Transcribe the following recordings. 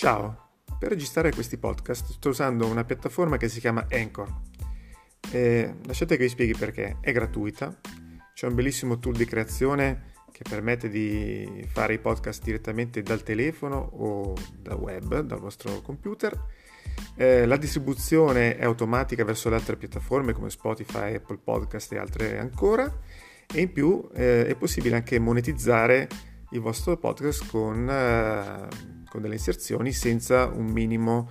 Ciao, per registrare questi podcast sto usando una piattaforma che si chiama Anchor. E lasciate che vi spieghi perché. È gratuita, c'è un bellissimo tool di creazione che permette di fare i podcast direttamente dal telefono o da web, dal vostro computer. Eh, la distribuzione è automatica verso le altre piattaforme come Spotify, Apple Podcast e altre ancora. E in più eh, è possibile anche monetizzare il vostro podcast con... Eh, con delle inserzioni senza un minimo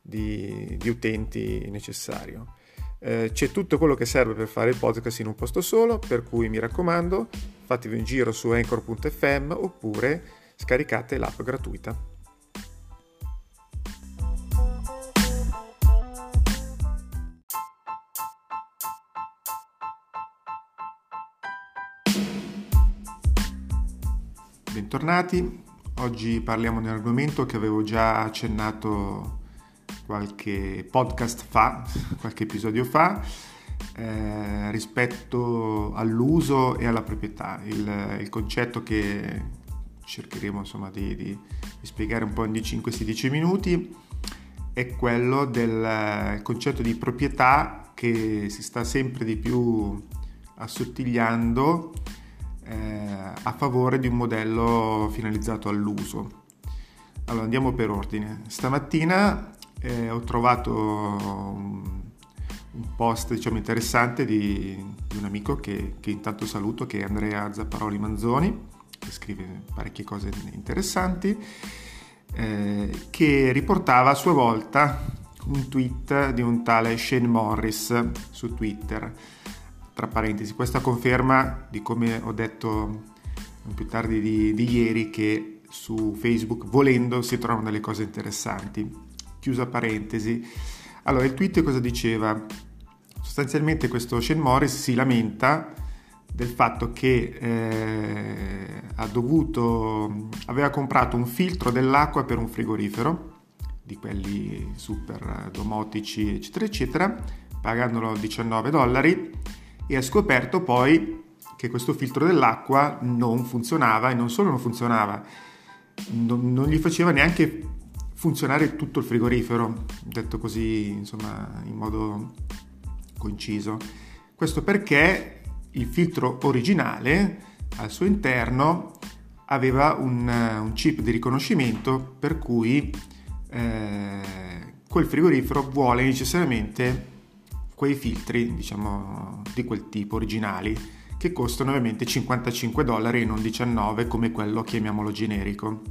di, di utenti necessario. Eh, c'è tutto quello che serve per fare il podcast in un posto solo, per cui mi raccomando, fatevi un giro su anchor.fm oppure scaricate l'app gratuita. Bentornati, Oggi parliamo di un argomento che avevo già accennato qualche podcast fa, qualche episodio fa, eh, rispetto all'uso e alla proprietà. Il, il concetto che cercheremo insomma, di, di, di, spiegare un po' in 5-16 minuti è quello del concetto di proprietà che si sta sempre di più assottigliando eh, a favore di un modello finalizzato all'uso. Allora andiamo per ordine. Stamattina eh, ho trovato un, un post diciamo, interessante di, di, un amico che, che, intanto saluto, che è Andrea Zapparoli Manzoni, che scrive parecchie cose interessanti, eh, che riportava a sua volta un tweet di un tale Shane Morris su Twitter tra parentesi, questa conferma di come ho detto più tardi di, di ieri che su Facebook volendo si trovano delle cose interessanti. Chiusa parentesi. Allora, il tweet cosa diceva? Sostanzialmente questo Shane Morris si lamenta del fatto che eh, ha dovuto, aveva comprato un filtro dell'acqua per un frigorifero, di quelli super domotici, eccetera, eccetera, pagandolo 19 dollari e ha scoperto poi che questo filtro dell'acqua non funzionava e non solo non funzionava, non, non gli faceva neanche funzionare tutto il frigorifero, detto così insomma in modo coinciso. Questo perché il filtro originale al suo interno aveva un, un chip di riconoscimento per cui eh, quel frigorifero vuole necessariamente quei filtri, diciamo, di quel tipo originali, che costano ovviamente 55 dollari e non 19 come quello, chiamiamolo generico.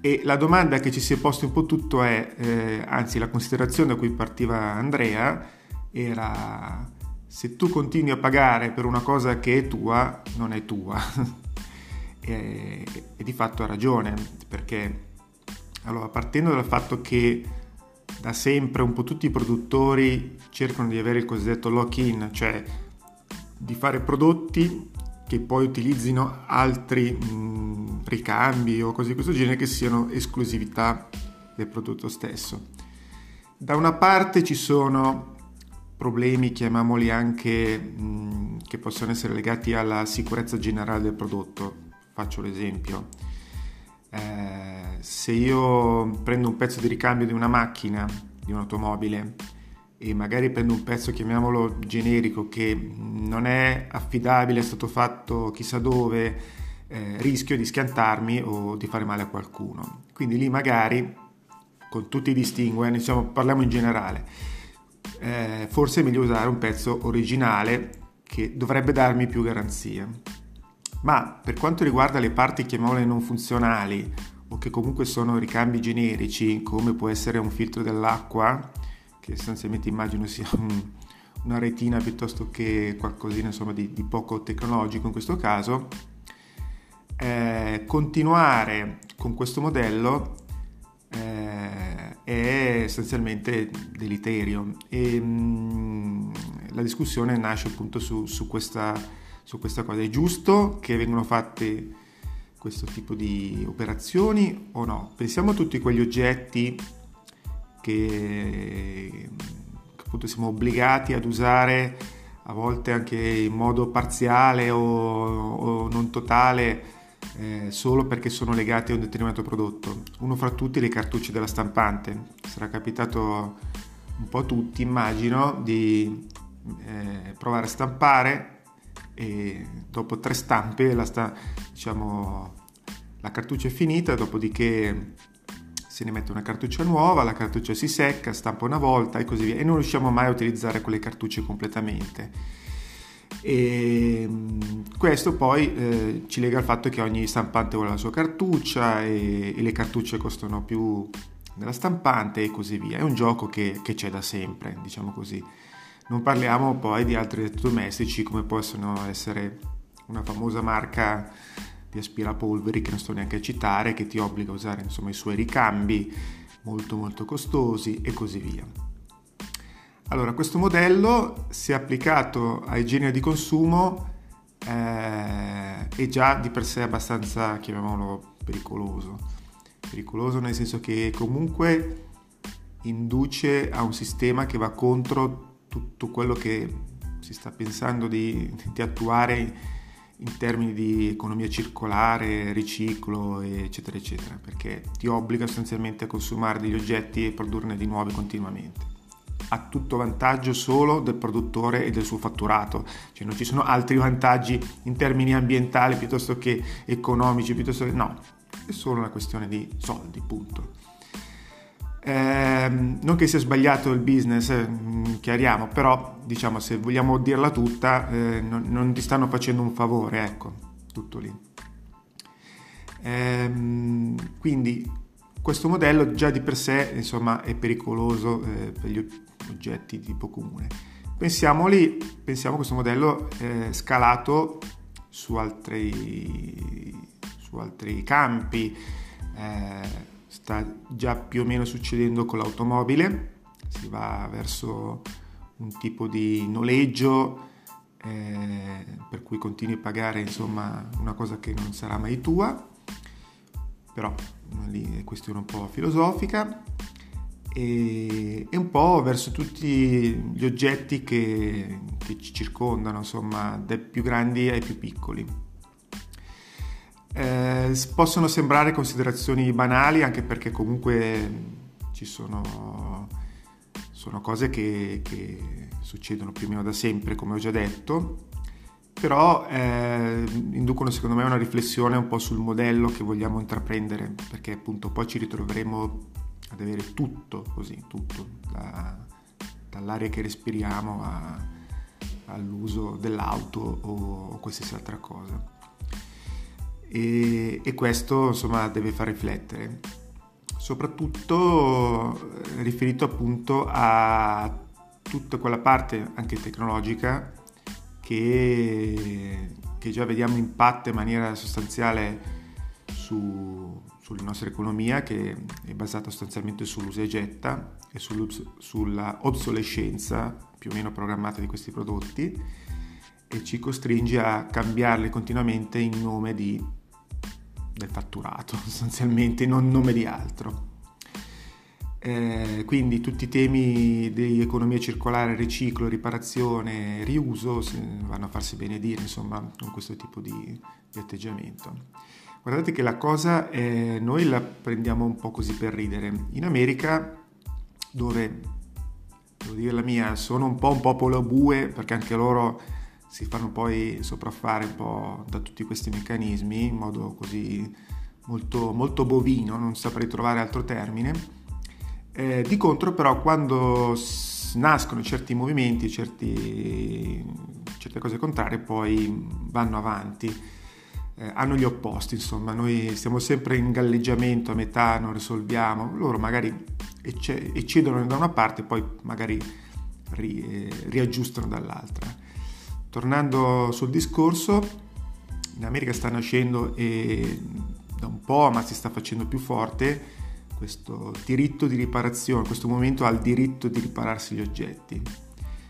E la domanda che ci si è posto un po' tutto è, eh, anzi la considerazione da cui partiva Andrea, era se tu continui a pagare per una cosa che è tua, non è tua. e, e di fatto ha ragione, perché allora partendo dal fatto che da sempre un po' tutti i produttori cercano di avere il cosiddetto lock-in, cioè di fare prodotti che poi utilizzino altri mh, ricambi o cose di questo genere che siano esclusività del prodotto stesso. Da una parte ci sono problemi, chiamiamoli anche, mh, che possono essere legati alla sicurezza generale del prodotto. Faccio l'esempio eh, se io prendo un pezzo di ricambio di una macchina, di un'automobile, e magari prendo un pezzo, chiamiamolo generico, che non è affidabile, è stato fatto chissà dove, eh, rischio di schiantarmi o di fare male a qualcuno. Quindi lì magari, con tutti i distingue, diciamo, parliamo in generale, eh, forse è meglio usare un pezzo originale che dovrebbe darmi più garanzie. Ma per quanto riguarda le parti chiamiamole non funzionali o che comunque sono ricambi generici, come può essere un filtro dell'acqua, che sostanzialmente immagino sia un, una retina piuttosto che qualcosina insomma, di, di, poco tecnologico in questo caso, eh, continuare con questo modello eh, è essenzialmente deleterio. E mh, mm, la discussione nasce appunto su, su questa su questa cosa. È giusto che vengano fatte questo tipo di operazioni o no? Pensiamo a tutti quegli oggetti che, che appunto siamo obbligati ad usare a volte anche in modo parziale o, o non totale eh, solo perché sono legati a un determinato prodotto. Uno fra tutti le cartucce della stampante. Sarà capitato un po' a tutti, immagino, di eh, provare a stampare e dopo tre stampe la, sta, diciamo, la cartuccia è finita, dopodiché se ne mette una cartuccia nuova, la cartuccia si secca, stampa una volta e così via e non riusciamo mai a utilizzare quelle cartucce completamente. E questo poi eh, ci lega al fatto che ogni stampante vuole la sua cartuccia e, e, le cartucce costano più della stampante e così via. È un gioco che, che c'è da sempre, diciamo così. Non parliamo poi di altri elettrodomestici come possono essere una famosa marca di aspirapolveri che non sto neanche a citare, che ti obbliga a usare insomma, i suoi ricambi molto molto costosi e così via. Allora, questo modello, se applicato ai generi di consumo, eh, è già di per sé abbastanza, chiamiamolo, pericoloso. Pericoloso nel senso che comunque induce a un sistema che va contro tutto quello che si sta pensando di, di attuare in termini di economia circolare, riciclo, eccetera, eccetera, perché ti obbliga sostanzialmente a consumare degli oggetti e produrne di nuovi continuamente a tutto vantaggio solo del produttore e del suo fatturato, cioè non ci sono altri vantaggi in termini ambientali piuttosto che economici, piuttosto che no, è solo una questione di soldi, punto. Eh, non che sia sbagliato il business, eh, chiariamo, però diciamo se vogliamo dirla tutta, eh, non, non, ti stanno facendo un favore, ecco, tutto lì. Eh, quindi questo modello già di per sé insomma, è pericoloso eh, per gli oggetti di tipo comune. Pensiamo lì, pensiamo a questo modello eh, scalato su altri, su altri campi, eh, sta già più o meno succedendo con l'automobile, si va verso un tipo di noleggio eh, per cui continui a pagare insomma una cosa che non sarà mai tua, però lì è questione un po' filosofica. E, e un po' verso tutti gli oggetti che, che ci circondano, insomma, dai più grandi ai più piccoli. Eh, possono sembrare considerazioni banali anche perché comunque ci sono, sono cose che, che, succedono più o meno da sempre, come ho già detto, però eh, inducono secondo me una riflessione un po' sul modello che vogliamo intraprendere, perché appunto poi ci ritroveremo ad avere tutto così, tutto, da, dall'aria che respiriamo a, all'uso dell'auto o, qualsiasi altra cosa. E, e questo insomma deve far riflettere, soprattutto eh, riferito appunto a tutta quella parte anche tecnologica che, che già vediamo impatta in maniera sostanziale su, sulla nostra economia che è basata sostanzialmente sull'usa e getta e sulla obsolescenza più o meno programmata di questi prodotti e ci costringe a cambiarli continuamente in nome di, del fatturato, sostanzialmente in nome di altro. Eh, quindi tutti i temi di economia circolare, riciclo, riparazione, riuso vanno a farsi benedire insomma con questo tipo di, di atteggiamento. Guardate che la cosa eh, noi la prendiamo un po' così per ridere. In America, dove, devo dire la mia, sono un po' un popolo bue, perché anche loro si fanno poi sopraffare un po' da tutti questi meccanismi in modo così molto, molto bovino, non saprei trovare altro termine. Eh, di contro però quando nascono certi movimenti, certi, certe cose contrarie poi vanno avanti eh, hanno gli opposti, insomma, noi siamo sempre in galleggiamento a metà, non risolviamo, loro magari eccedono da una parte e poi magari ri, eh, riaggiustano dall'altra. Tornando sul discorso, in America sta nascendo e da un po', ma si sta facendo più forte, questo diritto di riparazione, questo momento ha il diritto di ripararsi gli oggetti.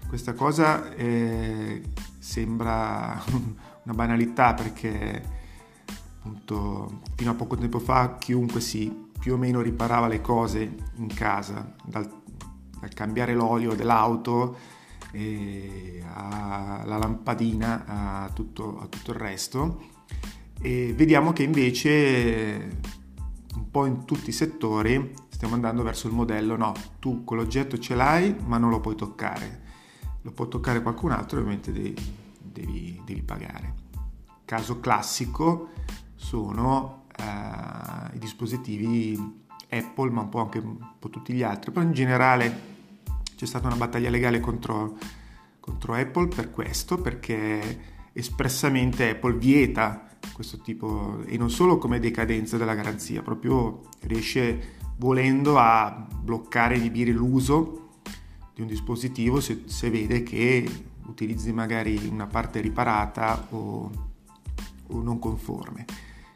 Questa cosa eh, sembra una banalità perché appunto fino a poco tempo fa chiunque si più o meno riparava le cose in casa, dal, dal cambiare l'olio dell'auto alla lampadina a tutto, a tutto il resto e vediamo che invece un po' in tutti i settori stiamo andando verso il modello no, tu quell'oggetto ce l'hai ma non lo puoi toccare, lo può toccare qualcun altro ovviamente devi, devi, devi pagare. Caso classico sono eh, i dispositivi Apple ma un po' anche un po' tutti gli altri, però in generale c'è stata una battaglia legale contro, contro Apple per questo, perché espressamente Apple vieta questo tipo, e non solo come decadenza della garanzia, proprio riesce volendo a bloccare, inibire l'uso di un dispositivo se, se vede che utilizzi magari una parte riparata o, o non conforme.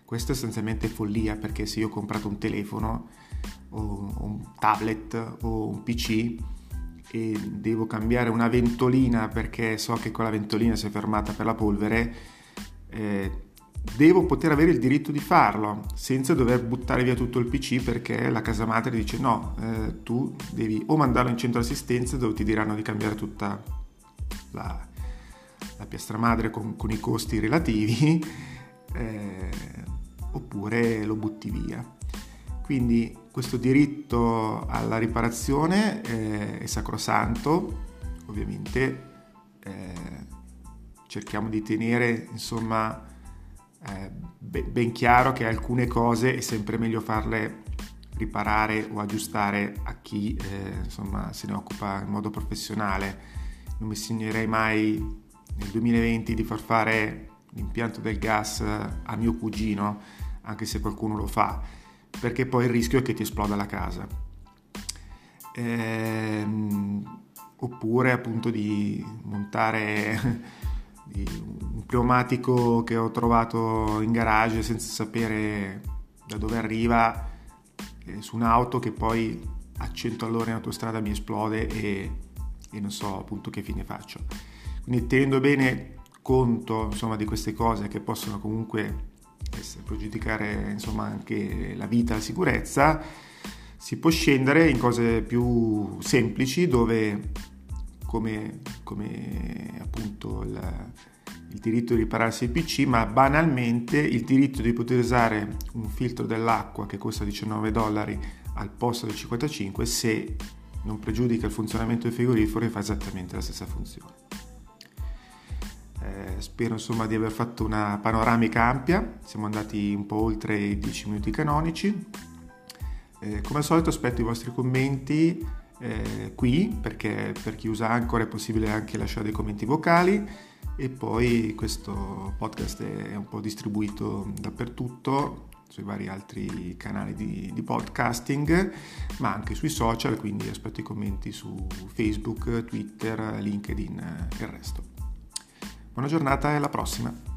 Questo è essenzialmente follia perché se io ho comprato un telefono o un tablet o un PC e devo cambiare una ventolina perché so che quella ventolina si è fermata per la polvere, eh, devo poter avere il diritto di farlo senza dover buttare via tutto il PC perché la casa madre dice no, eh, tu devi o mandarlo in centro assistenza dove ti diranno di cambiare tutta la, la piastra madre con, con, i costi relativi eh, oppure lo butti via. Quindi questo diritto alla riparazione eh, è sacrosanto, ovviamente eh, cerchiamo di tenere insomma eh, ben chiaro che alcune cose è sempre meglio farle riparare o aggiustare a chi eh, insomma, se ne occupa in modo professionale. Non mi segnerei mai nel 2020 di far fare l'impianto del gas a mio cugino, anche se qualcuno lo fa, perché poi il rischio è che ti esploda la casa. Ehm, oppure appunto di montare un pneumatico che ho trovato in garage senza sapere da dove arriva eh, su un'auto che poi a 100 all'ora in autostrada mi esplode e, e, non so appunto che fine faccio. Quindi tenendo bene conto insomma, di queste cose che possono comunque pregiudicare insomma, anche la vita la sicurezza, si può scendere in cose più semplici dove come, come appunto il, il, diritto di ripararsi il PC, ma banalmente il diritto di poter usare un filtro dell'acqua che costa 19 dollari al posto del 55 se non pregiudica il funzionamento del frigorifero e fa esattamente la stessa funzione. Eh, spero insomma di aver fatto una panoramica ampia, siamo andati un po' oltre i 10 minuti canonici. Eh, come al solito aspetto i vostri commenti eh, qui perché per chi usa Anchor è possibile anche lasciare dei commenti vocali e poi questo podcast è un po' distribuito dappertutto sui vari altri canali di, di podcasting ma anche sui social quindi aspetto i commenti su Facebook, Twitter, LinkedIn e il resto. Buona giornata e alla prossima!